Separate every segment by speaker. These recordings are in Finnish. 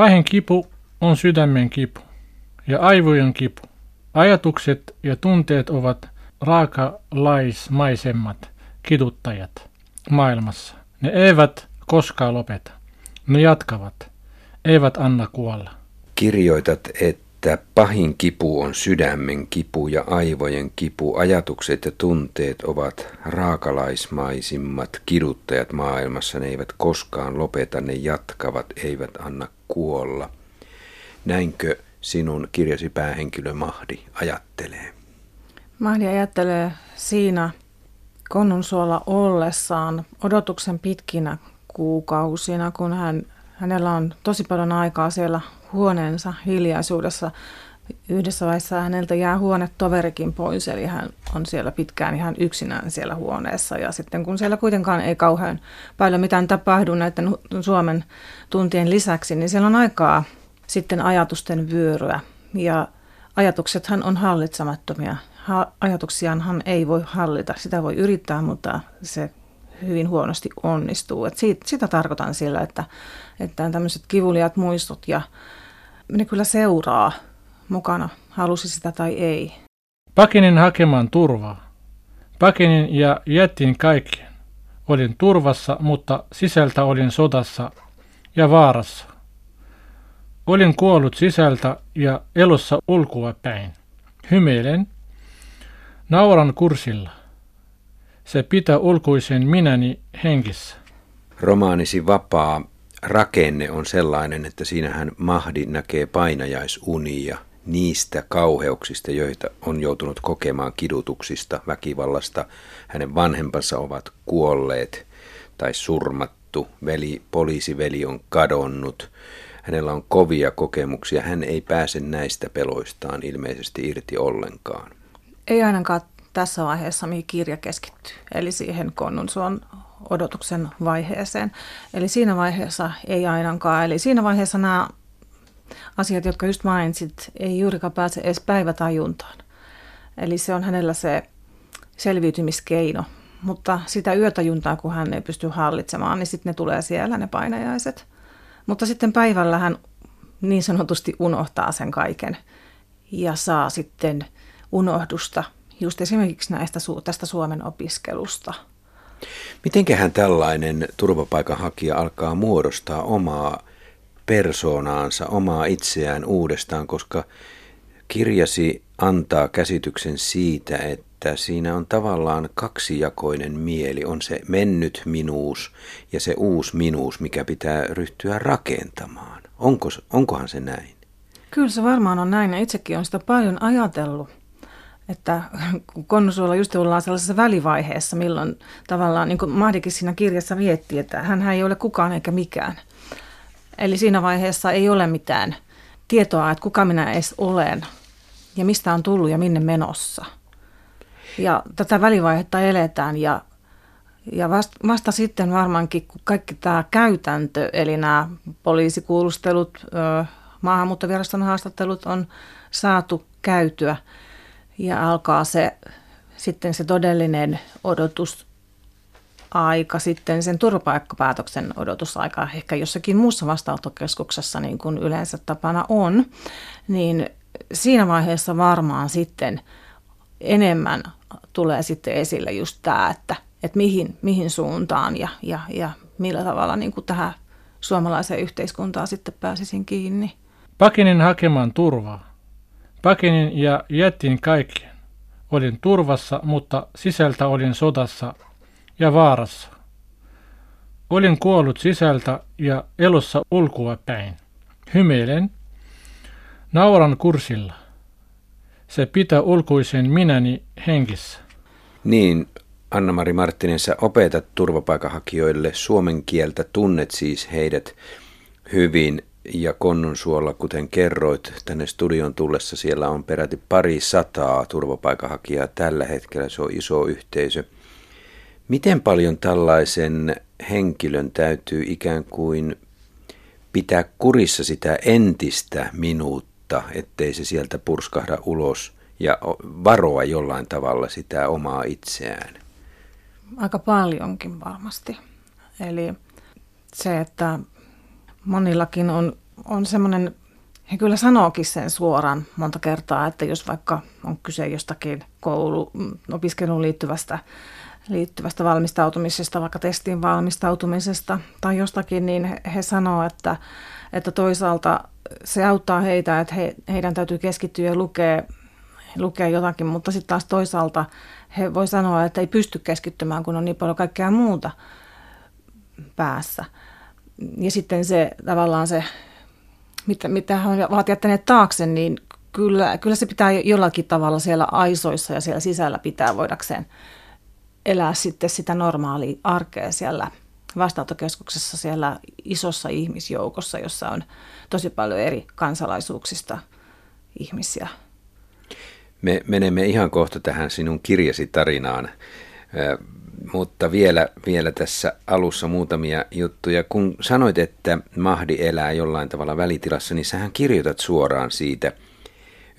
Speaker 1: Pahin kipu on sydämen kipu ja aivojen kipu. Ajatukset ja tunteet ovat raakalaismaisemmat kiduttajat maailmassa. Ne eivät koskaan lopeta. Ne jatkavat, eivät anna kuolla.
Speaker 2: Kirjoitat, että pahin kipu on sydämen kipu ja aivojen kipu. Ajatukset ja tunteet ovat raakalaismaisimmat kiduttajat maailmassa. Ne eivät koskaan lopeta, ne jatkavat, eivät anna kuolla. Näinkö sinun kirjasi päähenkilö Mahdi ajattelee?
Speaker 3: Mahdi ajattelee siinä konnunsuolla ollessaan odotuksen pitkinä kuukausina, kun hän, hänellä on tosi paljon aikaa siellä huoneensa hiljaisuudessa. Yhdessä vaiheessa häneltä jää huonetoverikin pois, eli hän on siellä pitkään ihan yksinään siellä huoneessa. Ja sitten kun siellä kuitenkaan ei kauhean paljon mitään tapahdu näiden Suomen tuntien lisäksi, niin siellä on aikaa sitten ajatusten vyöryä. Ja ajatuksethan on hallitsemattomia. Ha- ajatuksiaanhan ei voi hallita. Sitä voi yrittää, mutta se hyvin huonosti onnistuu. Et siitä, sitä tarkoitan sillä, että, että tämmöiset kivuliat muistot ja ne kyllä seuraa mukana, halusi sitä tai ei.
Speaker 1: Pakenin hakemaan turvaa. Pakenin ja jättin kaikkien. Olin turvassa, mutta sisältä olin sodassa ja vaarassa. Olin kuollut sisältä ja elossa ulkoa päin. Hymyilen. Nauran kurssilla. Se pitää ulkoisen minäni henkissä.
Speaker 2: Romaanisi vapaa rakenne on sellainen, että siinähän Mahdi näkee painajaisunia niistä kauheuksista, joita on joutunut kokemaan kidutuksista, väkivallasta. Hänen vanhempansa ovat kuolleet tai surmattu, veli, poliisiveli on kadonnut. Hänellä on kovia kokemuksia, hän ei pääse näistä peloistaan ilmeisesti irti ollenkaan.
Speaker 3: Ei ainakaan tässä vaiheessa, mihin kirja keskittyy, eli siihen Konnunsuon odotuksen vaiheeseen. Eli siinä vaiheessa ei ainakaan. Eli siinä vaiheessa nämä asiat, jotka just mainitsit, ei juurikaan pääse edes päivätajuntaan. Eli se on hänellä se selviytymiskeino. Mutta sitä yötajuntaa, kun hän ei pysty hallitsemaan, niin sitten ne tulee siellä, ne painajaiset. Mutta sitten päivällä hän niin sanotusti unohtaa sen kaiken ja saa sitten unohdusta just esimerkiksi näistä, tästä Suomen opiskelusta.
Speaker 2: Mitenköhän tällainen turvapaikanhakija alkaa muodostaa omaa persoonaansa, omaa itseään uudestaan, koska kirjasi antaa käsityksen siitä, että siinä on tavallaan kaksijakoinen mieli. On se mennyt minuus ja se uusi minuus, mikä pitää ryhtyä rakentamaan. Onko, onkohan se näin?
Speaker 3: Kyllä se varmaan on näin ja itsekin on sitä paljon ajatellut että kun Konnusuolla just ollaan sellaisessa välivaiheessa, milloin tavallaan, niin kuin Mahdikin siinä kirjassa vietti, että hän ei ole kukaan eikä mikään. Eli siinä vaiheessa ei ole mitään tietoa, että kuka minä edes olen ja mistä on tullut ja minne menossa. Ja tätä välivaihetta eletään ja, ja vasta, vasta sitten varmaankin, kun kaikki tämä käytäntö, eli nämä poliisikuulustelut, maahanmuuttoviraston haastattelut on saatu käytyä – ja alkaa se sitten se todellinen odotus aika sitten sen turvapaikkapäätöksen odotusaika ehkä jossakin muussa vastaanottokeskuksessa niin kuin yleensä tapana on, niin siinä vaiheessa varmaan sitten enemmän tulee sitten esille just tämä, että, että mihin, mihin suuntaan ja, ja, ja millä tavalla niin kuin tähän suomalaiseen yhteiskuntaan sitten pääsisin kiinni.
Speaker 1: Pakenin hakemaan turvaa. Pakenin ja jättin kaikkien. Olin turvassa, mutta sisältä olin sodassa ja vaarassa. Olin kuollut sisältä ja elossa ulkoa päin. Hymyilen. Nauran kurssilla. Se pitää ulkoisen minäni henkissä.
Speaker 2: Niin, Anna-Mari Marttinen, sä opetat turvapaikanhakijoille suomen kieltä, tunnet siis heidät hyvin ja Konnunsuolla, kuten kerroit, tänne studion tullessa siellä on peräti pari sataa turvapaikanhakijaa tällä hetkellä, se on iso yhteisö. Miten paljon tällaisen henkilön täytyy ikään kuin pitää kurissa sitä entistä minuutta, ettei se sieltä purskahda ulos ja varoa jollain tavalla sitä omaa itseään?
Speaker 3: Aika paljonkin varmasti. Eli se, että monillakin on on semmoinen, he kyllä sanookin sen suoraan monta kertaa, että jos vaikka on kyse jostakin koulu, opiskeluun liittyvästä, liittyvästä valmistautumisesta, vaikka testiin valmistautumisesta tai jostakin, niin he, sanoo, että, että toisaalta se auttaa heitä, että he, heidän täytyy keskittyä ja lukea, lukea jotakin, mutta sitten taas toisaalta he voi sanoa, että ei pysty keskittymään, kun on niin paljon kaikkea muuta päässä. Ja sitten se tavallaan se, mitä, mitä he ovat jättäneet taakse, niin kyllä, kyllä se pitää jollakin tavalla siellä aisoissa ja siellä sisällä pitää voidakseen elää sitten sitä normaalia arkea siellä vastaanottokeskuksessa siellä isossa ihmisjoukossa, jossa on tosi paljon eri kansalaisuuksista ihmisiä.
Speaker 2: Me menemme ihan kohta tähän sinun kirjasi tarinaan, mutta vielä, vielä tässä alussa muutamia juttuja. Kun sanoit, että Mahdi elää jollain tavalla välitilassa, niin sähän kirjoitat suoraan siitä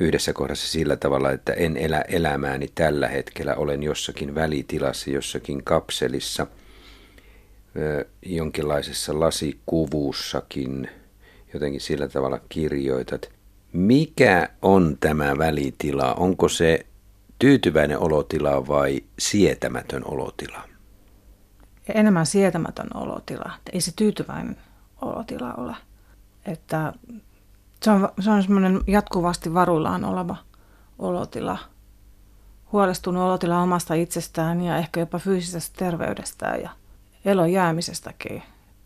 Speaker 2: yhdessä kohdassa sillä tavalla, että en elä elämääni tällä hetkellä, olen jossakin välitilassa, jossakin kapselissa, jonkinlaisessa lasikuvuussakin, jotenkin sillä tavalla kirjoitat. Mikä on tämä välitila? Onko se tyytyväinen olotila vai sietämätön olotila?
Speaker 3: Enemmän sietämätön olotila. Ei se tyytyväinen olotila ole. Että se on, se on semmoinen jatkuvasti varuillaan oleva olotila. Huolestunut olotila omasta itsestään ja ehkä jopa fyysisestä terveydestään ja elon jäämisestäkin.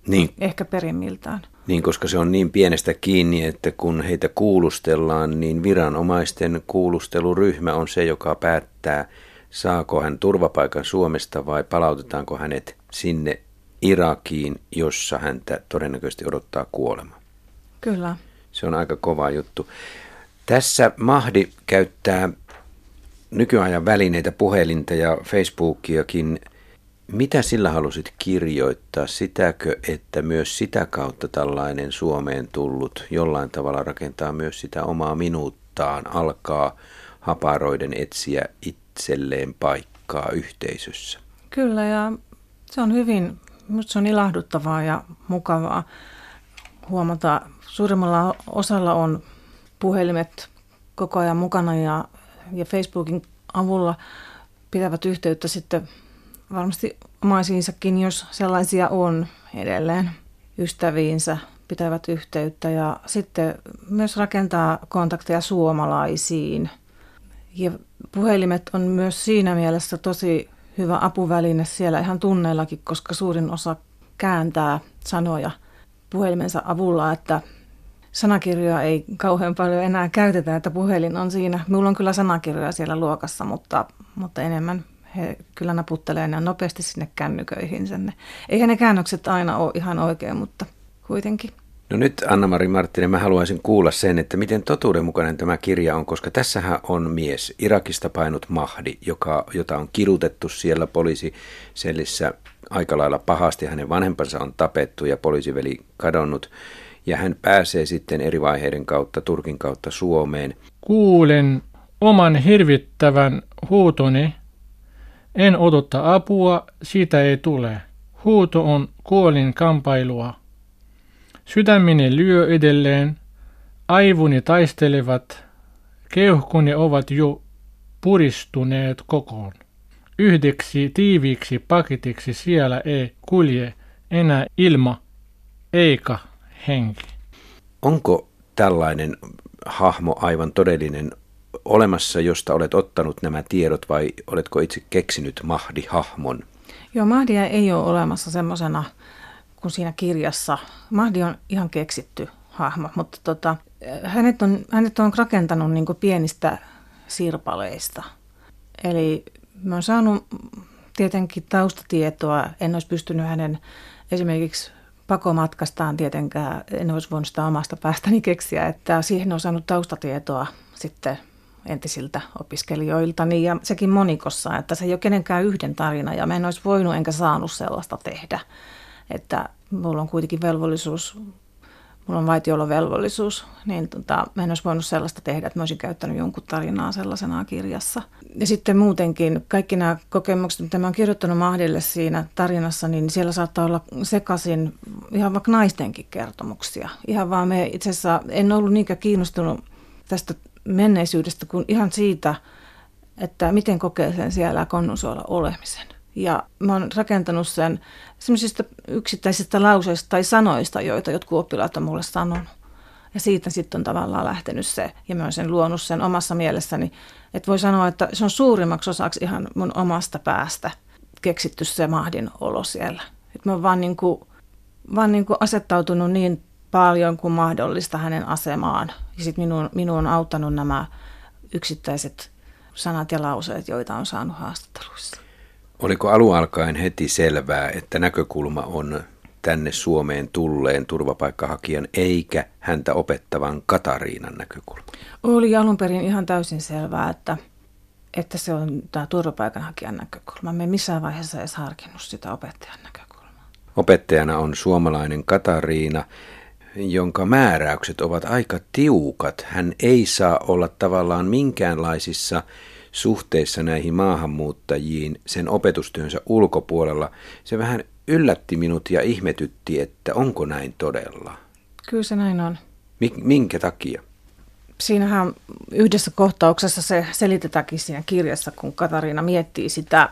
Speaker 3: Niin. Ehkä perimmiltään.
Speaker 2: Niin, koska se on niin pienestä kiinni, että kun heitä kuulustellaan, niin viranomaisten kuulusteluryhmä on se, joka päättää, saako hän turvapaikan Suomesta vai palautetaanko hänet sinne Irakiin, jossa häntä todennäköisesti odottaa kuolema.
Speaker 3: Kyllä.
Speaker 2: Se on aika kova juttu. Tässä Mahdi käyttää nykyajan välineitä, puhelinta ja Facebookiakin – mitä sillä halusit kirjoittaa? Sitäkö, että myös sitä kautta tällainen Suomeen tullut jollain tavalla rakentaa myös sitä omaa minuuttaan, alkaa haparoiden etsiä itselleen paikkaa yhteisössä?
Speaker 3: Kyllä ja se on hyvin, minusta se on ilahduttavaa ja mukavaa huomata. Suurimmalla osalla on puhelimet koko ajan mukana ja, ja Facebookin avulla pitävät yhteyttä sitten varmasti omaisiinsakin, jos sellaisia on edelleen, ystäviinsä pitävät yhteyttä ja sitten myös rakentaa kontakteja suomalaisiin. Ja puhelimet on myös siinä mielessä tosi hyvä apuväline siellä ihan tunneillakin, koska suurin osa kääntää sanoja puhelimensa avulla, että sanakirjoja ei kauhean paljon enää käytetä, että puhelin on siinä. Minulla on kyllä sanakirjoja siellä luokassa, mutta, mutta enemmän he kyllä naputtelee ne nopeasti sinne kännyköihin. Sen. Eihän ne käännökset aina ole ihan oikein, mutta kuitenkin.
Speaker 2: No nyt Anna-Mari Marttinen, mä haluaisin kuulla sen, että miten totuudenmukainen tämä kirja on, koska tässähän on mies, Irakista painut Mahdi, joka, jota on kidutettu siellä poliisisellissä aika lailla pahasti. Hänen vanhempansa on tapettu ja poliisiveli kadonnut. Ja hän pääsee sitten eri vaiheiden kautta, Turkin kautta Suomeen.
Speaker 1: Kuulen oman hirvittävän huutoni en odota apua, siitä ei tule. Huuto on kuolin kampailua. Sydämini lyö edelleen, aivuni taistelevat, keuhkuni ovat jo puristuneet kokoon. Yhdeksi tiiviiksi paketiksi siellä ei kulje enää ilma eikä henki.
Speaker 2: Onko tällainen hahmo aivan todellinen olemassa, josta olet ottanut nämä tiedot vai oletko itse keksinyt Mahdi-hahmon?
Speaker 3: Joo, Mahdia ei ole olemassa semmoisena kuin siinä kirjassa. Mahdi on ihan keksitty hahmo, mutta tota, hänet, on, hänet on rakentanut niin pienistä sirpaleista. Eli mä oon saanut tietenkin taustatietoa, en olisi pystynyt hänen esimerkiksi pakomatkastaan tietenkään, en olisi voinut sitä omasta päästäni keksiä, että siihen on saanut taustatietoa sitten entisiltä opiskelijoilta, niin ja sekin monikossa, että se ei ole kenenkään yhden tarina ja mä en olisi voinut enkä saanut sellaista tehdä. Että mulla on kuitenkin velvollisuus mulla on vaitiolovelvollisuus, niin tota, mä en olisi voinut sellaista tehdä, että mä olisin käyttänyt jonkun tarinaa sellaisena kirjassa. Ja sitten muutenkin kaikki nämä kokemukset, mitä mä oon kirjoittanut Mahdille siinä tarinassa, niin siellä saattaa olla sekaisin ihan vaikka naistenkin kertomuksia. Ihan vaan me itse asiassa en ollut niinkään kiinnostunut tästä menneisyydestä kuin ihan siitä, että miten kokee sen siellä konnunsuolla olemisen. Ja mä oon rakentanut sen semmoisista yksittäisistä lauseista tai sanoista, joita jotkut oppilaat on mulle sanonut. Ja siitä sitten on tavallaan lähtenyt se, ja mä oon sen luonut sen omassa mielessäni. Että voi sanoa, että se on suurimmaksi osaksi ihan mun omasta päästä keksitty se mahdin olo siellä. Että mä oon vaan, niin kuin, vaan niin kuin asettautunut niin paljon kuin mahdollista hänen asemaan. Ja sitten minun, minun on auttanut nämä yksittäiset sanat ja lauseet, joita on saanut haastatteluissa.
Speaker 2: Oliko alun alkaen heti selvää, että näkökulma on tänne Suomeen tulleen turvapaikkahakijan eikä häntä opettavan Katariinan näkökulma?
Speaker 3: Oli alun perin ihan täysin selvää, että, että se on tämä turvapaikanhakijan näkökulma. Me missään vaiheessa edes harkinnut sitä opettajan näkökulmaa.
Speaker 2: Opettajana on suomalainen Katariina, jonka määräykset ovat aika tiukat. Hän ei saa olla tavallaan minkäänlaisissa suhteissa näihin maahanmuuttajiin sen opetustyönsä ulkopuolella. Se vähän yllätti minut ja ihmetytti, että onko näin todella.
Speaker 3: Kyllä se näin on.
Speaker 2: Minkä takia?
Speaker 3: Siinähän yhdessä kohtauksessa se selitetäänkin siinä kirjassa, kun Katariina miettii sitä.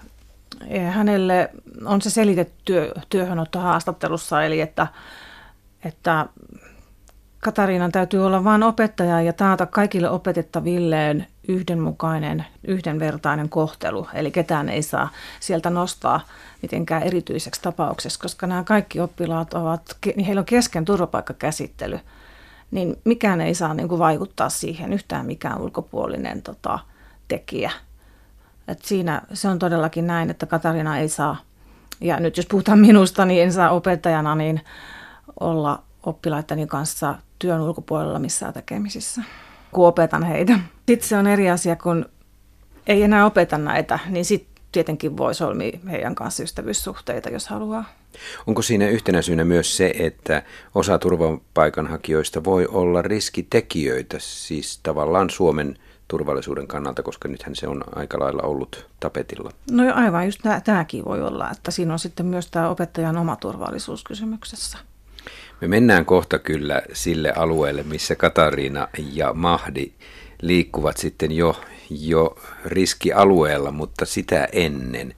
Speaker 3: Hänelle on se selitetty työ, työhönottohaastattelussa, eli että, että Katariinan täytyy olla vain opettaja ja taata kaikille opetettavilleen yhdenmukainen, yhdenvertainen kohtelu. Eli ketään ei saa sieltä nostaa mitenkään erityiseksi tapauksessa, koska nämä kaikki oppilaat ovat, niin heillä on kesken turvapaikkakäsittely, niin mikään ei saa niin kuin vaikuttaa siihen yhtään mikään ulkopuolinen tota, tekijä. Et siinä se on todellakin näin, että Katarina ei saa, ja nyt jos puhutaan minusta, niin en saa opettajana niin olla oppilaitteni kanssa työn ulkopuolella missään tekemisissä, kun opetan heitä. Sitten se on eri asia, kun ei enää opeta näitä, niin sitten tietenkin voi solmia heidän kanssa ystävyyssuhteita, jos haluaa.
Speaker 2: Onko siinä yhtenä syynä myös se, että osa turvapaikanhakijoista voi olla riskitekijöitä, siis tavallaan Suomen turvallisuuden kannalta, koska nythän se on aika lailla ollut tapetilla?
Speaker 3: No aivan, just tämäkin voi olla, että siinä on sitten myös tämä opettajan oma turvallisuus kysymyksessä.
Speaker 2: Me mennään kohta kyllä sille alueelle, missä Katariina ja Mahdi liikkuvat sitten jo, jo riskialueella, mutta sitä ennen.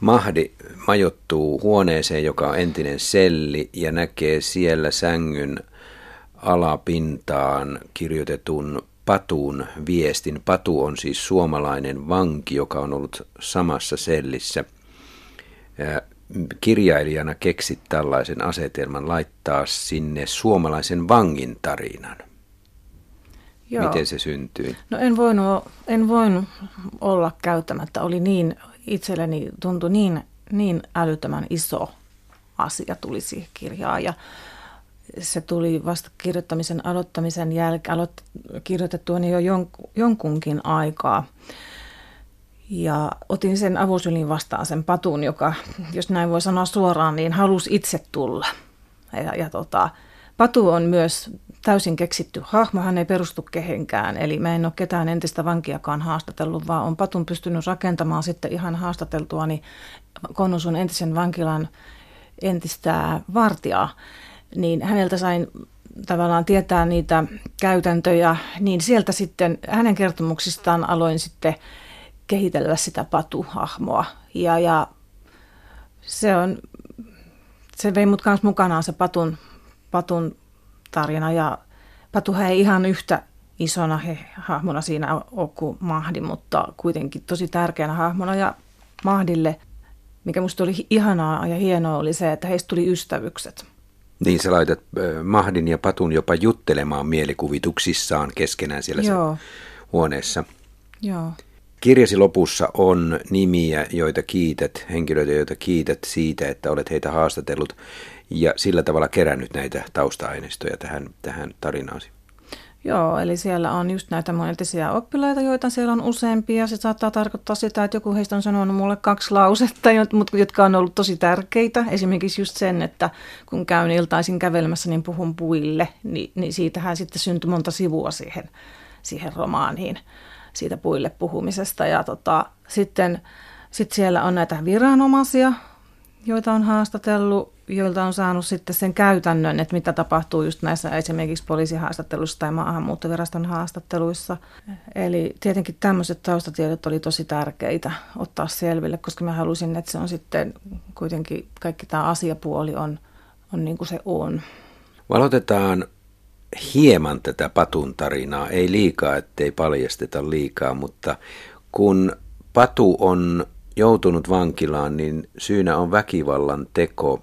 Speaker 2: Mahdi majoittuu huoneeseen, joka on entinen selli, ja näkee siellä sängyn alapintaan kirjoitetun Patun viestin. Patu on siis suomalainen vanki, joka on ollut samassa sellissä kirjailijana keksit tällaisen asetelman laittaa sinne suomalaisen vangin tarinan? Joo. Miten se syntyi?
Speaker 3: No en voinut, en voinut olla käyttämättä. Oli niin, itselleni tuntui niin, niin älyttömän iso asia tuli siihen kirjaan ja se tuli vasta kirjoittamisen aloittamisen jälkeen, aloit, kirjoitettua niin jo jonkunkin aikaa. Ja otin sen avosylin vastaan sen patun, joka, jos näin voi sanoa suoraan, niin halusi itse tulla. Ja, ja tota, Patu on myös täysin keksitty hahmo, hän ei perustu kehenkään. Eli mä en ole ketään entistä vankiakaan haastatellut, vaan on Patun pystynyt rakentamaan sitten ihan haastateltua niin Konnusun entisen vankilan entistä vartijaa. Niin häneltä sain tavallaan tietää niitä käytäntöjä, niin sieltä sitten hänen kertomuksistaan aloin sitten kehitellä sitä patuhahmoa. Ja, ja se, on, se vei mut kanssa mukanaan se patun, patun tarina ja patuhan ei ihan yhtä isona he, hahmona siinä ole kuin Mahdi, mutta kuitenkin tosi tärkeänä hahmona ja Mahdille, mikä musta oli ihanaa ja hienoa, oli se, että heistä tuli ystävykset.
Speaker 2: Niin sä laitat Mahdin ja Patun jopa juttelemaan mielikuvituksissaan keskenään siellä Joo. huoneessa.
Speaker 3: Joo.
Speaker 2: Kirjasi lopussa on nimiä, joita kiität, henkilöitä, joita kiität siitä, että olet heitä haastatellut ja sillä tavalla kerännyt näitä tausta-aineistoja tähän, tähän tarinaasi.
Speaker 3: Joo, eli siellä on just näitä monentisia oppilaita, joita siellä on useampia. Se saattaa tarkoittaa sitä, että joku heistä on sanonut mulle kaksi lausetta, jotka on ollut tosi tärkeitä. Esimerkiksi just sen, että kun käyn iltaisin kävelemässä, niin puhun puille, niin, niin siitähän sitten syntyi monta sivua siihen, siihen romaaniin, siitä puille puhumisesta. Ja tota, sitten sit siellä on näitä viranomaisia, joita on haastatellut joilta on saanut sitten sen käytännön, että mitä tapahtuu just näissä esimerkiksi poliisihaastatteluissa tai maahanmuuttoviraston haastatteluissa. Eli tietenkin tämmöiset taustatiedot oli tosi tärkeitä ottaa selville, koska mä halusin, että se on sitten kuitenkin kaikki tämä asiapuoli on, on niin kuin se on.
Speaker 2: Valotetaan hieman tätä Patun tarinaa, ei liikaa, ettei paljasteta liikaa, mutta kun Patu on joutunut vankilaan, niin syynä on väkivallan teko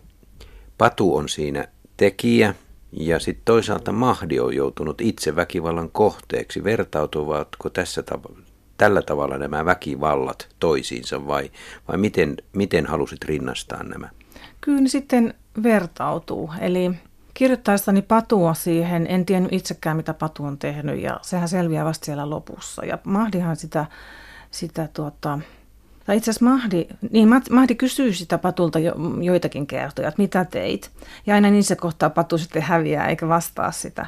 Speaker 2: Patu on siinä tekijä ja sitten toisaalta Mahdi on joutunut itse väkivallan kohteeksi. Vertautuvatko tässä tav- tällä tavalla nämä väkivallat toisiinsa vai, vai miten, miten halusit rinnastaa nämä?
Speaker 3: Kyllä sitten vertautuu. Eli kirjoittaessani Patua siihen, en tiennyt itsekään mitä Patu on tehnyt ja sehän selviää vasta siellä lopussa. Ja Mahdihan sitä, sitä tuota, tai itse asiassa Mahdi, niin Mahdi kysyy sitä Patulta jo, joitakin kertoja, että mitä teit. Ja aina niissä kohtaa Patu sitten häviää eikä vastaa sitä.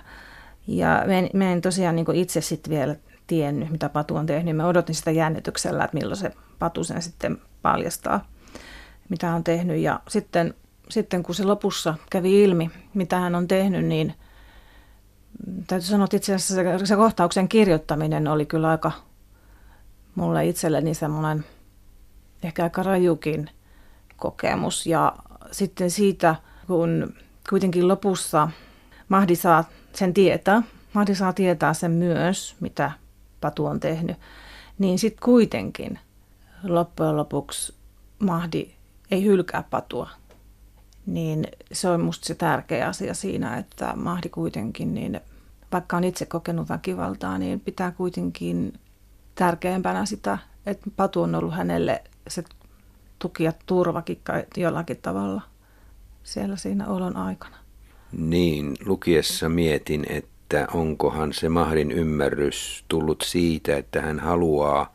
Speaker 3: Ja mä en, en tosiaan niin itse sitten vielä tiennyt, mitä Patu on tehnyt. Mä odotin sitä jännityksellä, että milloin se Patu sen sitten paljastaa, mitä on tehnyt. Ja sitten, sitten kun se lopussa kävi ilmi, mitä hän on tehnyt, niin täytyy sanoa, että itse asiassa se, se kohtauksen kirjoittaminen oli kyllä aika mulle itselleni semmoinen – ehkä aika rajukin kokemus. Ja sitten siitä, kun kuitenkin lopussa Mahdi saa sen tietää, Mahdi saa tietää sen myös, mitä Patu on tehnyt, niin sitten kuitenkin loppujen lopuksi Mahdi ei hylkää Patua. Niin se on musta se tärkeä asia siinä, että Mahdi kuitenkin, niin vaikka on itse kokenut väkivaltaa, niin pitää kuitenkin tärkeämpänä sitä, että Patu on ollut hänelle se tuki ja turvakin jollakin tavalla siellä siinä olon aikana.
Speaker 2: Niin, lukiessa mietin, että onkohan se Mahdin ymmärrys tullut siitä, että hän haluaa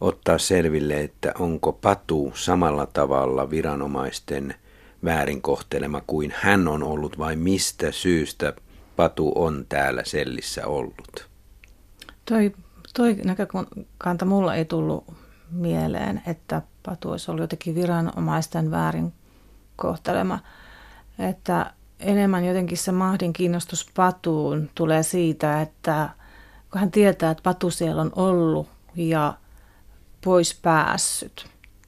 Speaker 2: ottaa selville, että onko Patu samalla tavalla viranomaisten väärin kohtelema kuin hän on ollut vai mistä syystä Patu on täällä sellissä ollut?
Speaker 3: Toi, toi näkökanta mulla ei tullut mieleen, että Patu olisi ollut jotenkin viranomaisten väärin kohtelema. Että enemmän jotenkin se Mahdin kiinnostus Patuun tulee siitä, että kun hän tietää, että Patu siellä on ollut ja pois päässyt,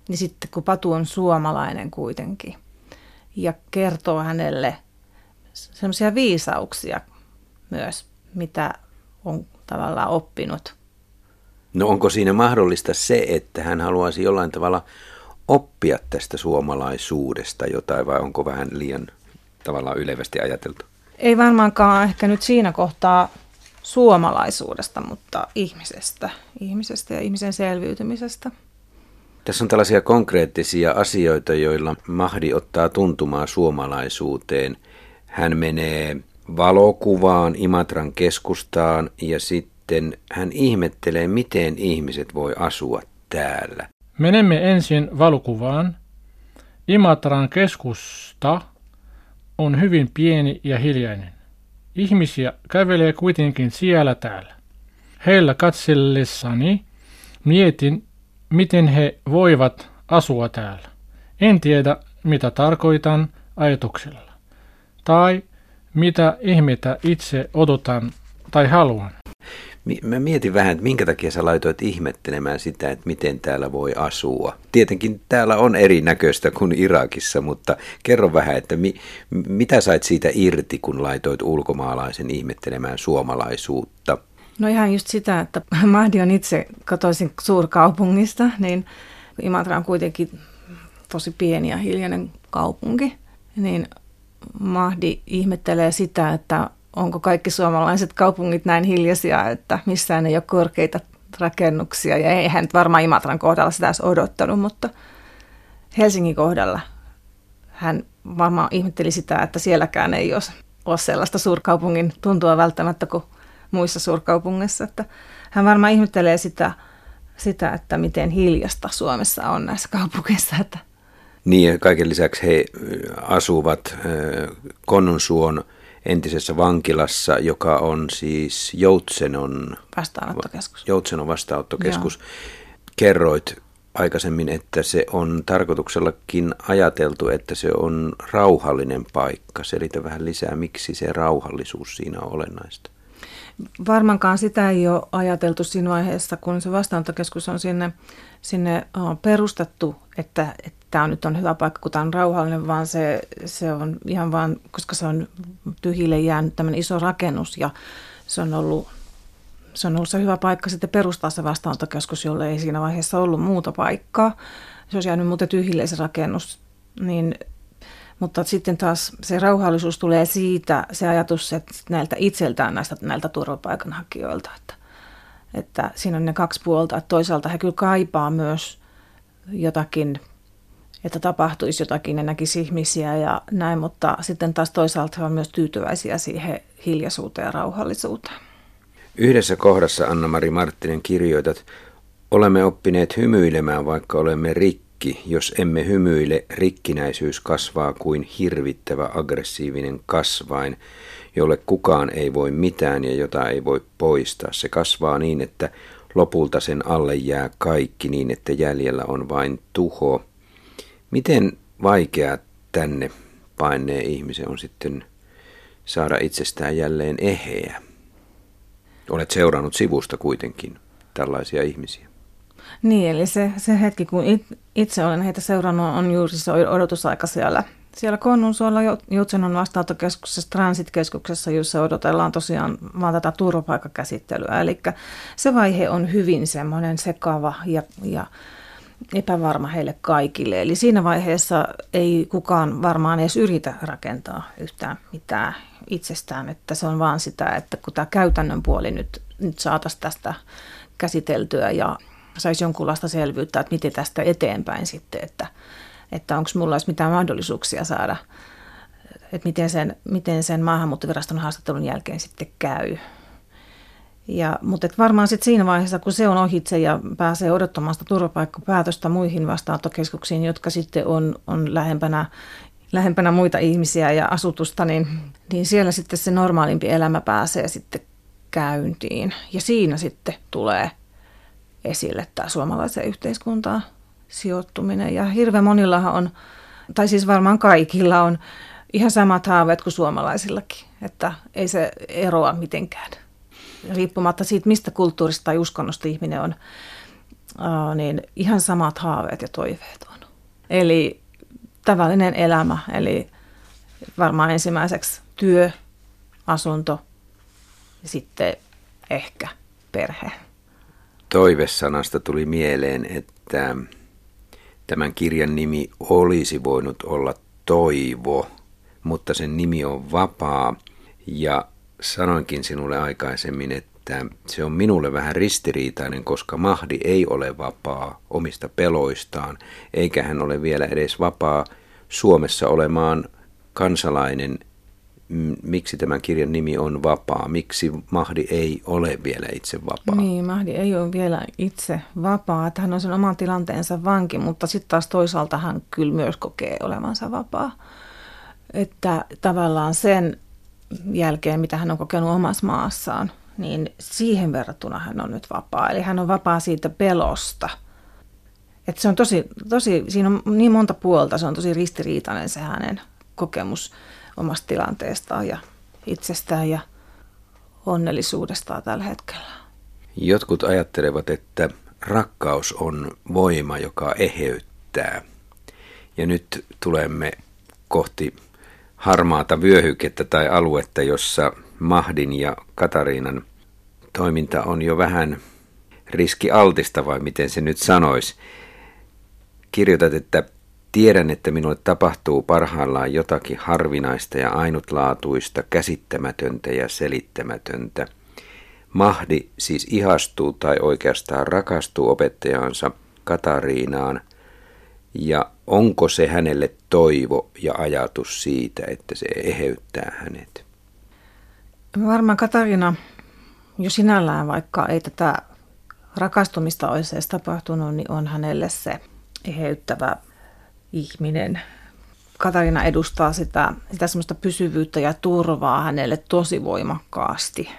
Speaker 3: niin sitten kun Patu on suomalainen kuitenkin ja kertoo hänelle semmoisia viisauksia myös, mitä on tavallaan oppinut
Speaker 2: No onko siinä mahdollista se, että hän haluaisi jollain tavalla oppia tästä suomalaisuudesta jotain vai onko vähän liian tavallaan ylevästi ajateltu?
Speaker 3: Ei varmaankaan ehkä nyt siinä kohtaa suomalaisuudesta, mutta ihmisestä, ihmisestä ja ihmisen selviytymisestä.
Speaker 2: Tässä on tällaisia konkreettisia asioita, joilla Mahdi ottaa tuntumaa suomalaisuuteen. Hän menee valokuvaan Imatran keskustaan ja sitten hän ihmettelee, miten ihmiset voi asua täällä.
Speaker 1: Menemme ensin valokuvaan. Imatran keskusta on hyvin pieni ja hiljainen. Ihmisiä kävelee kuitenkin siellä täällä. Heillä katsellessani mietin, miten he voivat asua täällä. En tiedä, mitä tarkoitan ajatuksella. Tai mitä ihmettä itse odotan tai haluan.
Speaker 2: Mä mietin vähän, että minkä takia sä laitoit ihmettelemään sitä, että miten täällä voi asua. Tietenkin täällä on erinäköistä kuin Irakissa, mutta kerro vähän, että mi, mitä sait siitä irti, kun laitoit ulkomaalaisen ihmettelemään suomalaisuutta?
Speaker 3: No ihan just sitä, että Mahdi on itse kotoisin suurkaupungista, niin Imatra on kuitenkin tosi pieni ja hiljainen kaupunki, niin Mahdi ihmettelee sitä, että onko kaikki suomalaiset kaupungit näin hiljaisia, että missään ei ole korkeita rakennuksia. Ja eihän nyt varmaan Imatran kohdalla sitä olisi odottanut, mutta Helsingin kohdalla hän varmaan ihmetteli sitä, että sielläkään ei ole sellaista suurkaupungin tuntua välttämättä kuin muissa suurkaupungeissa. Että hän varmaan ihmettelee sitä, sitä, että miten hiljasta Suomessa on näissä kaupungeissa. Että
Speaker 2: niin ja kaiken lisäksi he asuvat Konnunsuon entisessä vankilassa, joka on siis Joutsenon
Speaker 3: vastaanottokeskus.
Speaker 2: Joutsenon vastaanottokeskus. Joo. Kerroit aikaisemmin, että se on tarkoituksellakin ajateltu, että se on rauhallinen paikka. Selitä vähän lisää, miksi se rauhallisuus siinä on olennaista.
Speaker 3: Varmaankaan sitä ei ole ajateltu siinä vaiheessa, kun se vastaanottokeskus on sinne, sinne perustettu, että, että tämä nyt on hyvä paikka, kun tämä on rauhallinen, vaan se, se on ihan vaan, koska se on tyhjille jäänyt tämmöinen iso rakennus ja se on ollut se on ollut se hyvä paikka sitten perustaa se vastaanottokeskus, jolle ei siinä vaiheessa ollut muuta paikkaa. Se olisi jäänyt muuten tyhjille se rakennus. Niin, mutta sitten taas se rauhallisuus tulee siitä, se ajatus että näiltä itseltään näistä, näiltä turvapaikanhakijoilta, että, että siinä on ne kaksi puolta. Että toisaalta he kyllä kaipaa myös jotakin, että tapahtuisi jotakin ja näkisi ihmisiä ja näin, mutta sitten taas toisaalta he on myös tyytyväisiä siihen hiljaisuuteen ja rauhallisuuteen.
Speaker 2: Yhdessä kohdassa Anna-Mari Marttinen kirjoitat, olemme oppineet hymyilemään, vaikka olemme rikki. Jos emme hymyile, rikkinäisyys kasvaa kuin hirvittävä aggressiivinen kasvain, jolle kukaan ei voi mitään ja jota ei voi poistaa. Se kasvaa niin, että lopulta sen alle jää kaikki niin, että jäljellä on vain tuho. Miten vaikea tänne paineen ihmisen on sitten saada itsestään jälleen eheä? Olet seurannut sivusta kuitenkin tällaisia ihmisiä.
Speaker 3: Niin, eli se, se hetki, kun it, itse olen heitä seurannut, on juuri se odotusaika siellä. Siellä Konnunsuolla Jutsenon vastaanottokeskuksessa, transitkeskuksessa, jossa odotellaan tosiaan vaan tätä turvapaikkakäsittelyä. Eli se vaihe on hyvin semmoinen sekava ja, ja epävarma heille kaikille. Eli siinä vaiheessa ei kukaan varmaan edes yritä rakentaa yhtään mitään itsestään, että se on vaan sitä, että kun tämä käytännön puoli nyt, nyt saataisiin tästä käsiteltyä ja saisi jonkunlaista selvyyttä, että miten tästä eteenpäin sitten, että, että onko mulla olisi mitään mahdollisuuksia saada, että miten sen, miten sen maahanmuuttoviraston haastattelun jälkeen sitten käy. Ja, mutta et varmaan sitten siinä vaiheessa, kun se on ohitse ja pääsee odottamaan sitä turvapaikkapäätöstä muihin vastaanottokeskuksiin, jotka sitten on, on lähempänä, lähempänä muita ihmisiä ja asutusta, niin, niin siellä sitten se normaalimpi elämä pääsee sitten käyntiin. Ja siinä sitten tulee esille tämä suomalaisen yhteiskuntaan sijoittuminen. Ja hirveän monillahan on, tai siis varmaan kaikilla on ihan samat haaveet kuin suomalaisillakin, että ei se eroa mitenkään riippumatta siitä, mistä kulttuurista tai uskonnosta ihminen on, niin ihan samat haaveet ja toiveet on. Eli tavallinen elämä, eli varmaan ensimmäiseksi työ, asunto ja sitten ehkä perhe.
Speaker 2: Toivesanasta tuli mieleen, että tämän kirjan nimi olisi voinut olla Toivo, mutta sen nimi on Vapaa. Ja sanoinkin sinulle aikaisemmin, että se on minulle vähän ristiriitainen, koska Mahdi ei ole vapaa omista peloistaan, eikä hän ole vielä edes vapaa Suomessa olemaan kansalainen. Miksi tämän kirjan nimi on Vapaa? Miksi Mahdi ei ole vielä itse vapaa?
Speaker 3: Niin, Mahdi ei ole vielä itse vapaa. Että hän on sen oman tilanteensa vanki, mutta sitten taas toisaalta hän kyllä myös kokee olevansa vapaa. Että tavallaan sen jälkeen, mitä hän on kokenut omassa maassaan, niin siihen verrattuna hän on nyt vapaa. Eli hän on vapaa siitä pelosta. Et se on tosi, tosi, siinä on niin monta puolta, se on tosi ristiriitainen se hänen kokemus omasta tilanteestaan ja itsestään ja onnellisuudestaan tällä hetkellä.
Speaker 2: Jotkut ajattelevat, että rakkaus on voima, joka eheyttää. Ja nyt tulemme kohti harmaata vyöhykettä tai aluetta, jossa Mahdin ja Katariinan toiminta on jo vähän riskialtista, vai miten se nyt sanoisi. Kirjoitat, että tiedän, että minulle tapahtuu parhaillaan jotakin harvinaista ja ainutlaatuista, käsittämätöntä ja selittämätöntä. Mahdi siis ihastuu tai oikeastaan rakastuu opettajaansa Katariinaan ja onko se hänelle toivo ja ajatus siitä, että se eheyttää hänet?
Speaker 3: Varmaan Katarina jo sinällään, vaikka ei tätä rakastumista olisi edes tapahtunut, niin on hänelle se eheyttävä ihminen. Katarina edustaa sitä, sitä semmoista pysyvyyttä ja turvaa hänelle tosi voimakkaasti,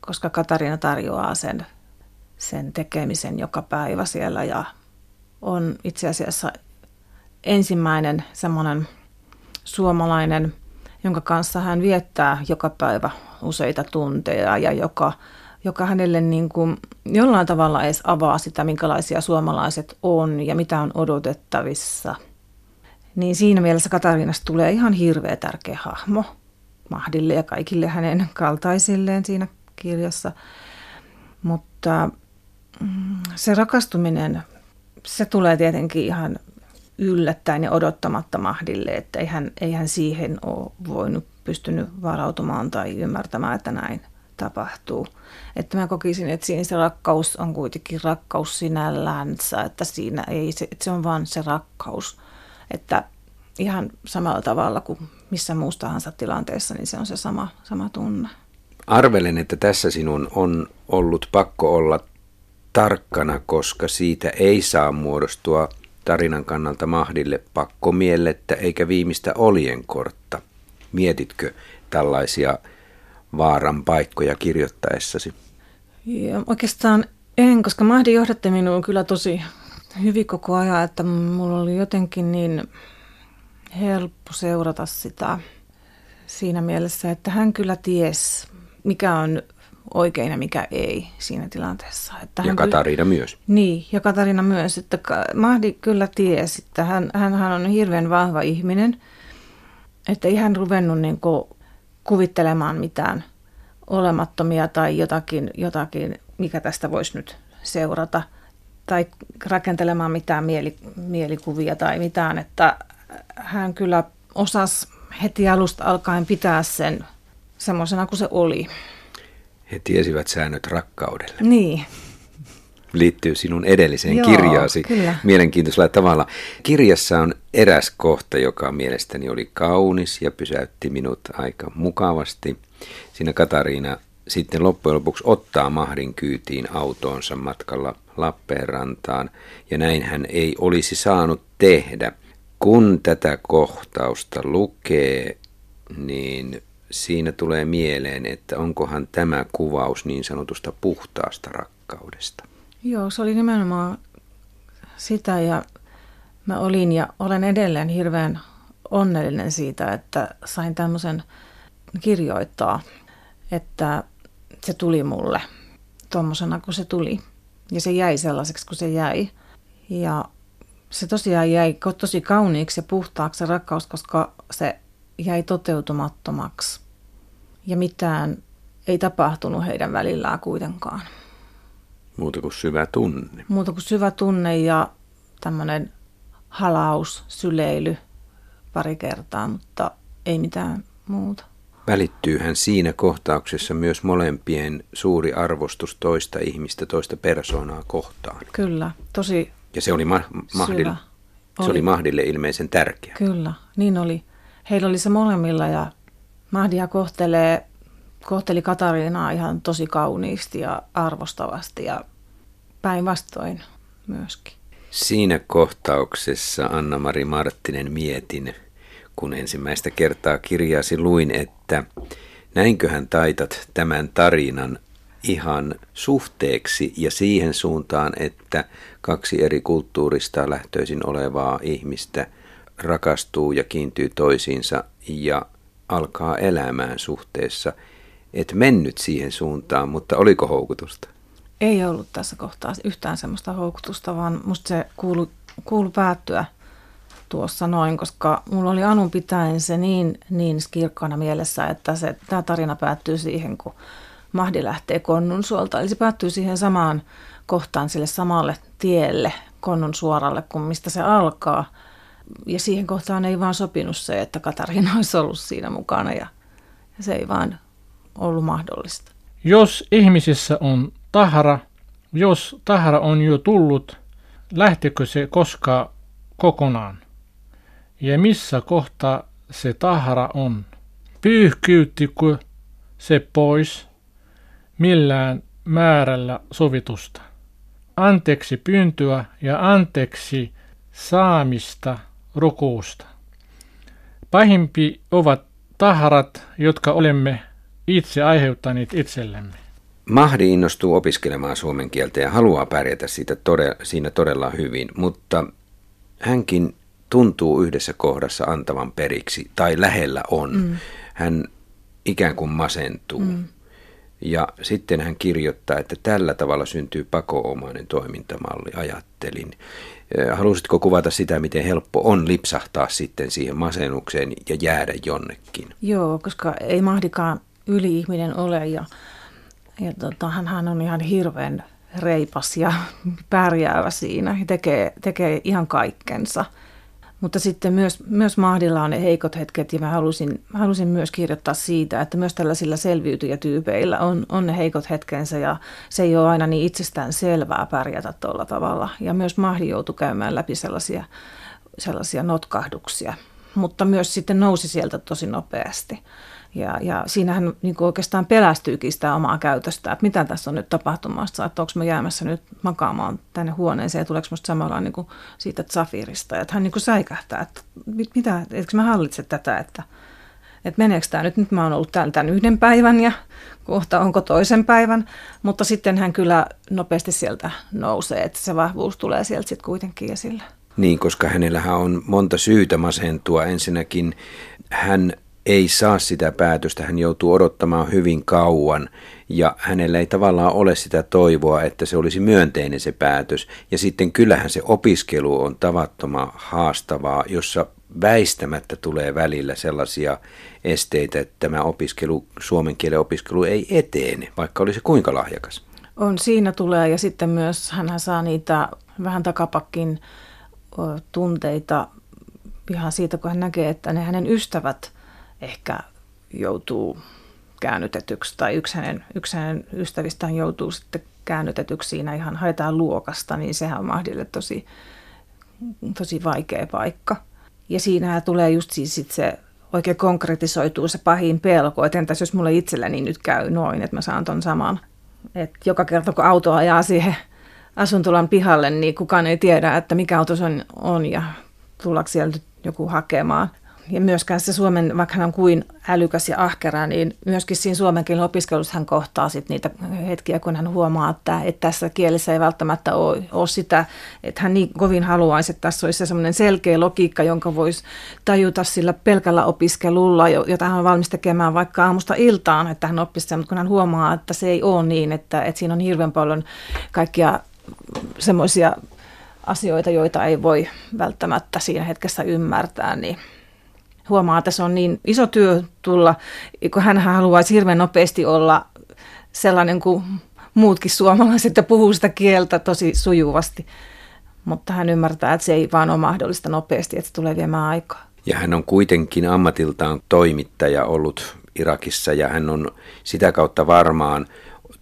Speaker 3: koska Katarina tarjoaa sen, sen tekemisen joka päivä siellä ja on itse asiassa ensimmäinen semmoinen suomalainen, jonka kanssa hän viettää joka päivä useita tunteja ja joka, joka hänelle niin kuin jollain tavalla edes avaa sitä, minkälaisia suomalaiset on ja mitä on odotettavissa. Niin siinä mielessä Katariinasta tulee ihan hirveä tärkeä hahmo Mahdille ja kaikille hänen kaltaisilleen siinä kirjassa. Mutta mm, se rakastuminen, se tulee tietenkin ihan yllättäen ja odottamatta Mahdille, että eihän, eihän siihen ole voinut pystynyt varautumaan tai ymmärtämään, että näin tapahtuu. Että mä kokisin, että siinä se rakkaus on kuitenkin rakkaus sinällänsä, että siinä ei se, että se on vain se rakkaus. Että ihan samalla tavalla kuin missä muussa tahansa tilanteessa, niin se on se sama, sama tunne.
Speaker 2: Arvelen, että tässä sinun on ollut pakko olla tarkkana, koska siitä ei saa muodostua tarinan kannalta Mahdille pakkomielettä eikä viimeistä oljenkortta. Mietitkö tällaisia vaaran paikkoja kirjoittaessasi?
Speaker 3: Ja oikeastaan en, koska Mahdi johdatti minua kyllä tosi hyvin koko ajan, että mulla oli jotenkin niin helppo seurata sitä siinä mielessä, että hän kyllä ties, mikä on oikein ja mikä ei siinä tilanteessa.
Speaker 2: Että ja hän Katariina kyllä, myös.
Speaker 3: Niin, ja Katariina myös. Että Mahdi kyllä tiesi, että hän, hän on hirveän vahva ihminen, että ei hän ruvennut niin kuin kuvittelemaan mitään olemattomia tai jotakin, jotakin, mikä tästä voisi nyt seurata, tai rakentelemaan mitään mieli, mielikuvia tai mitään, että hän kyllä osasi heti alusta alkaen pitää sen semmoisena kuin se oli.
Speaker 2: He tiesivät säännöt rakkaudelle.
Speaker 3: Niin.
Speaker 2: Liittyy sinun edelliseen Joo, kirjaasi kyllä. mielenkiintoisella tavalla. Kirjassa on eräs kohta, joka mielestäni oli kaunis ja pysäytti minut aika mukavasti. Siinä Katariina sitten loppujen lopuksi ottaa mahdin kyytiin autoonsa matkalla Lappeenrantaan, ja näin hän ei olisi saanut tehdä. Kun tätä kohtausta lukee, niin siinä tulee mieleen, että onkohan tämä kuvaus niin sanotusta puhtaasta rakkaudesta.
Speaker 3: Joo, se oli nimenomaan sitä ja mä olin ja olen edelleen hirveän onnellinen siitä, että sain tämmöisen kirjoittaa, että se tuli mulle tuommoisena kuin se tuli. Ja se jäi sellaiseksi kuin se jäi. Ja se tosiaan jäi tosi kauniiksi ja puhtaaksi se rakkaus, koska se jäi toteutumattomaksi ja mitään ei tapahtunut heidän välillään kuitenkaan.
Speaker 2: Muuta kuin syvä tunne.
Speaker 3: Muuta kuin syvä tunne ja tämmöinen halaus, syleily pari kertaa, mutta ei mitään muuta.
Speaker 2: Välittyyhän siinä kohtauksessa myös molempien suuri arvostus toista ihmistä, toista persoonaa kohtaan.
Speaker 3: Kyllä, tosi
Speaker 2: Ja se oli, ma- mahdil- se oli. oli Mahdille ilmeisen tärkeä.
Speaker 3: Kyllä, niin oli. Heillä oli se molemmilla ja Mahdia kohtelee, kohteli Katariinaa ihan tosi kauniisti ja arvostavasti ja päinvastoin myöskin.
Speaker 2: Siinä kohtauksessa Anna-Mari Marttinen mietin, kun ensimmäistä kertaa kirjaasi luin, että näinköhän taitat tämän tarinan ihan suhteeksi ja siihen suuntaan, että kaksi eri kulttuurista lähtöisin olevaa ihmistä rakastuu ja kiintyy toisiinsa ja alkaa elämään suhteessa. Et mennyt siihen suuntaan, mutta oliko houkutusta?
Speaker 3: Ei ollut tässä kohtaa yhtään semmoista houkutusta, vaan musta se kuulu, kuulu päättyä tuossa noin, koska mulla oli alun pitäen se niin, niin kirkkaana mielessä, että se, tämä tarina päättyy siihen, kun Mahdi lähtee Konnunsuolta. Eli se päättyy siihen samaan kohtaan, sille samalle tielle Konnun suoralle, kuin mistä se alkaa – ja siihen kohtaan ei vaan sopinut se, että Katariina olisi ollut siinä mukana ja se ei vaan ollut mahdollista.
Speaker 1: Jos ihmisissä on tahra, jos tahra on jo tullut, lähtekö se koskaan kokonaan? Ja missä kohtaa se tahra on? Pyyhkyyttikö se pois? millään määrällä sovitusta. Anteeksi pyyntöä ja anteeksi saamista rukuusta. Pahimpi ovat taharat, jotka olemme itse aiheuttaneet itsellemme.
Speaker 2: Mahdi innostuu opiskelemaan suomen kieltä ja haluaa pärjätä siitä todella, siinä todella hyvin, mutta hänkin tuntuu yhdessä kohdassa antavan periksi, tai lähellä on. Mm. Hän ikään kuin masentuu. Mm. Ja sitten hän kirjoittaa, että tällä tavalla syntyy pakoomainen toimintamalli, ajattelin. Halusitko kuvata sitä, miten helppo on lipsahtaa sitten siihen masennukseen ja jäädä jonnekin?
Speaker 3: Joo, koska ei mahdikaan yli-ihminen ole ja, ja tota, hän on ihan hirveän reipas ja pärjäävä siinä ja tekee, tekee ihan kaikkensa – mutta sitten myös, myös Mahdilla on ne heikot hetket ja mä halusin, halusin myös kirjoittaa siitä, että myös tällaisilla selviytyjätyypeillä on, on ne heikot hetkensä ja se ei ole aina niin itsestään selvää pärjätä tuolla tavalla. Ja myös Mahdi joutui käymään läpi sellaisia, sellaisia notkahduksia, mutta myös sitten nousi sieltä tosi nopeasti. Ja, ja siinä hän niin oikeastaan pelästyykin sitä omaa käytöstä, että mitä tässä on nyt tapahtumassa, että onko mä jäämässä nyt makaamaan tänne huoneeseen ja tuleeko musta samalla niin kuin siitä Zafirista. Että hän niin kuin säikähtää, että mitä, eikö mä hallitse tätä, että, että meneekö tämä nyt, nyt mä oon ollut täällä tämän yhden päivän ja kohta onko toisen päivän, mutta sitten hän kyllä nopeasti sieltä nousee, että se vahvuus tulee sieltä sitten kuitenkin esille.
Speaker 2: Niin, koska hänellähän on monta syytä masentua. Ensinnäkin hän ei saa sitä päätöstä, hän joutuu odottamaan hyvin kauan ja hänellä ei tavallaan ole sitä toivoa, että se olisi myönteinen se päätös. Ja sitten kyllähän se opiskelu on tavattoman haastavaa, jossa väistämättä tulee välillä sellaisia esteitä, että tämä opiskelu, suomen kielen opiskelu ei etene, vaikka olisi kuinka lahjakas.
Speaker 3: On, siinä tulee ja sitten myös hän saa niitä vähän takapakkin tunteita ihan siitä, kun hän näkee, että ne hänen ystävät – ehkä joutuu käännytetyksi tai yksi hänen, yksi hänen ystävistään joutuu sitten käännytetyksi siinä ihan haetaan luokasta, niin sehän on Mahdille tosi, tosi vaikea paikka. Ja siinä tulee just siis sit se oikein konkretisoituu se pahin pelko, että entäs jos mulle itselläni nyt käy noin, että mä saan ton saman. että joka kerta kun auto ajaa siihen asuntolan pihalle, niin kukaan ei tiedä, että mikä auto se on, on ja tullaanko sieltä joku hakemaan ja myöskään se suomen, vaikka hän on kuin älykäs ja ahkera, niin myöskin siinä suomen kielen opiskelussa hän kohtaa sit niitä hetkiä, kun hän huomaa, että, että tässä kielessä ei välttämättä ole, ole sitä, että hän niin kovin haluaisi, että tässä olisi semmoinen selkeä logiikka, jonka voisi tajuta sillä pelkällä opiskelulla, jota hän on valmis tekemään vaikka aamusta iltaan, että hän oppisi sen, mutta kun hän huomaa, että se ei ole niin, että, että siinä on hirveän paljon kaikkia semmoisia asioita, joita ei voi välttämättä siinä hetkessä ymmärtää, niin huomaa, että se on niin iso työ tulla, kun hän haluaisi hirveän nopeasti olla sellainen kuin muutkin suomalaiset ja puhuu sitä kieltä tosi sujuvasti. Mutta hän ymmärtää, että se ei vaan ole mahdollista nopeasti, että se tulee viemään aikaa.
Speaker 2: Ja hän on kuitenkin ammatiltaan toimittaja ollut Irakissa ja hän on sitä kautta varmaan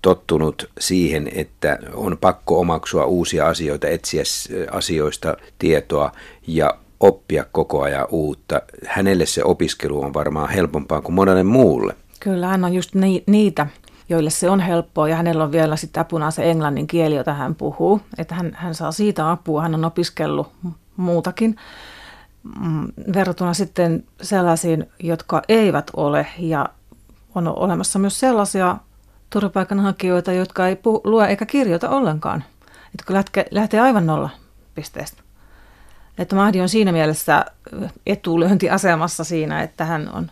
Speaker 2: tottunut siihen, että on pakko omaksua uusia asioita, etsiä asioista tietoa ja oppia koko ajan uutta. Hänelle se opiskelu on varmaan helpompaa kuin monelle muulle.
Speaker 3: Kyllä, hän on just ni- niitä, joille se on helppoa ja hänellä on vielä sitten apuna se englannin kieli, jota hän puhuu. Että hän, hän saa siitä apua, hän on opiskellut muutakin mm, verrattuna sitten sellaisiin, jotka eivät ole ja on olemassa myös sellaisia turvapaikanhakijoita, jotka ei puhu, lue eikä kirjoita ollenkaan, jotka lähtee, lähtee aivan nolla pisteestä. Että Mahdi on siinä mielessä etulyöntiasemassa siinä, että hän on,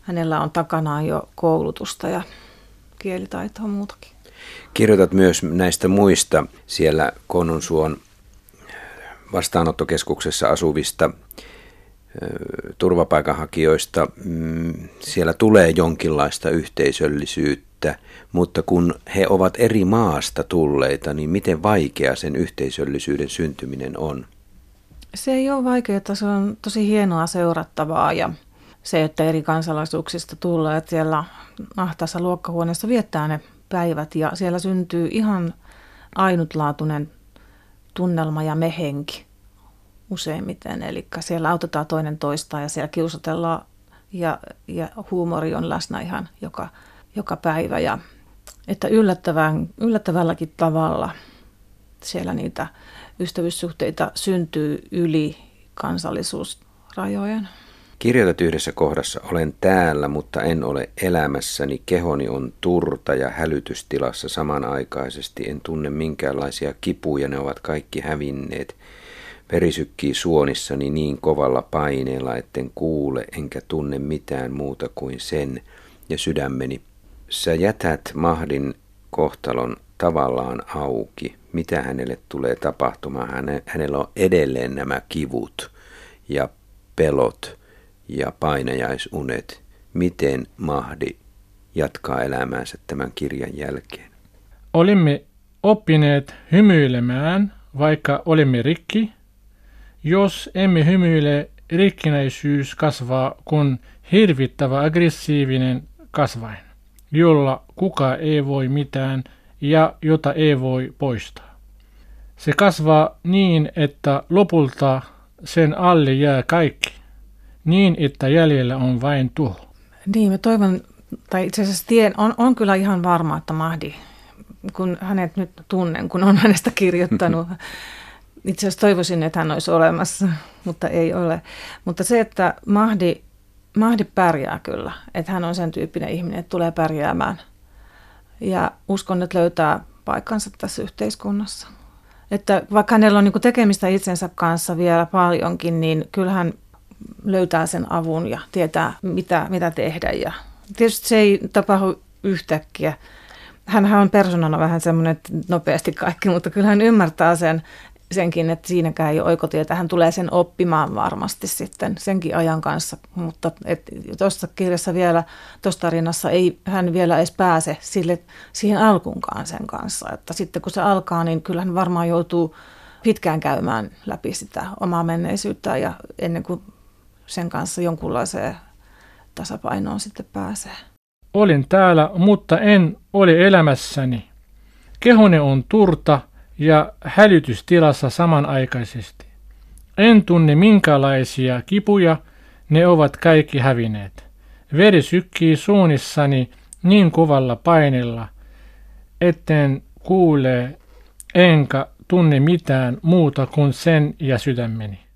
Speaker 3: hänellä on takanaan jo koulutusta ja kielitaitoa muutakin.
Speaker 2: Kirjoitat myös näistä muista siellä Konnunsuon vastaanottokeskuksessa asuvista turvapaikanhakijoista. Mm, siellä tulee jonkinlaista yhteisöllisyyttä, mutta kun he ovat eri maasta tulleita, niin miten vaikea sen yhteisöllisyyden syntyminen on?
Speaker 3: Se ei ole vaikeaa, se on tosi hienoa seurattavaa ja se, että eri kansalaisuuksista tulee, että siellä ahtaassa luokkahuoneessa viettää ne päivät ja siellä syntyy ihan ainutlaatuinen tunnelma ja mehenki useimmiten. Eli siellä autetaan toinen toista ja siellä kiusatellaan ja, ja huumori on läsnä ihan joka, joka päivä. Ja että yllättävän, yllättävälläkin tavalla siellä niitä ystävyyssuhteita syntyy yli kansallisuusrajojen.
Speaker 2: Kirjoitat yhdessä kohdassa, olen täällä, mutta en ole elämässäni. Kehoni on turta ja hälytystilassa samanaikaisesti. En tunne minkäänlaisia kipuja, ne ovat kaikki hävinneet. Veri sykkii suonissani niin kovalla paineella, etten kuule enkä tunne mitään muuta kuin sen ja sydämeni. Sä jätät Mahdin kohtalon tavallaan auki. Mitä hänelle tulee tapahtumaan? Hänellä on edelleen nämä kivut ja pelot ja painajaisunet. Miten Mahdi jatkaa elämäänsä tämän kirjan jälkeen?
Speaker 1: Olimme oppineet hymyilemään, vaikka olimme rikki. Jos emme hymyile, rikkinäisyys kasvaa, kun hirvittävä aggressiivinen kasvain, jolla kuka ei voi mitään ja jota ei voi poistaa. Se kasvaa niin, että lopulta sen alle jää kaikki, niin että jäljellä on vain tuho.
Speaker 3: Niin, mä toivon, tai itse asiassa tien, on, on kyllä ihan varma, että Mahdi, kun hänet nyt tunnen, kun on hänestä kirjoittanut, itse asiassa toivoisin, että hän olisi olemassa, mutta ei ole. Mutta se, että Mahdi, Mahdi pärjää kyllä, että hän on sen tyyppinen ihminen, että tulee pärjäämään. Ja uskon, että löytää paikkansa tässä yhteiskunnassa. Että vaikka hänellä on niin tekemistä itsensä kanssa vielä paljonkin, niin kyllähän löytää sen avun ja tietää, mitä, mitä tehdä. Ja tietysti se ei tapahdu yhtäkkiä. Hänhän on persoonana vähän semmoinen, että nopeasti kaikki, mutta kyllä hän ymmärtää sen, senkin, että siinäkään ei ole oikotietä. Hän tulee sen oppimaan varmasti sitten senkin ajan kanssa, mutta tuossa kirjassa vielä, tuossa tarinassa ei hän vielä edes pääse sille, siihen alkuunkaan sen kanssa. Että sitten kun se alkaa, niin kyllä hän varmaan joutuu pitkään käymään läpi sitä omaa menneisyyttä ja ennen kuin sen kanssa jonkunlaiseen tasapainoon sitten pääsee.
Speaker 1: Olin täällä, mutta en ole elämässäni. Kehone on turta ja hälytystilassa samanaikaisesti. En tunne minkälaisia kipuja, ne ovat kaikki hävineet. Veri sykkii suunnissani niin kovalla painella, etten kuule enkä tunne mitään muuta kuin sen ja sydämeni.